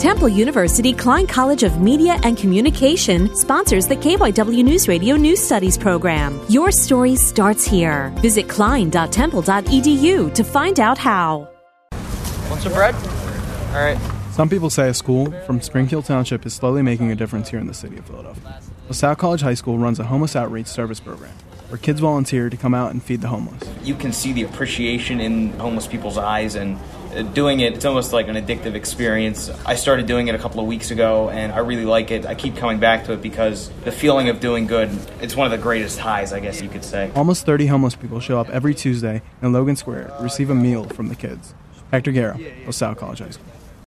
Temple University Klein College of Media and Communication sponsors the KYW News Radio News Studies program. Your story starts here. Visit klein.temple.edu to find out how. Want some bread? All right. Some people say a school from Springfield Township is slowly making a difference here in the city of Philadelphia. LaSalle College High School runs a homeless outreach service program where kids volunteer to come out and feed the homeless. You can see the appreciation in homeless people's eyes and uh, doing it, it's almost like an addictive experience. I started doing it a couple of weeks ago and I really like it. I keep coming back to it because the feeling of doing good, it's one of the greatest highs, I guess you could say. Almost 30 homeless people show up every Tuesday in Logan Square to receive a meal from the kids. Hector Guerra, LaSalle College High School.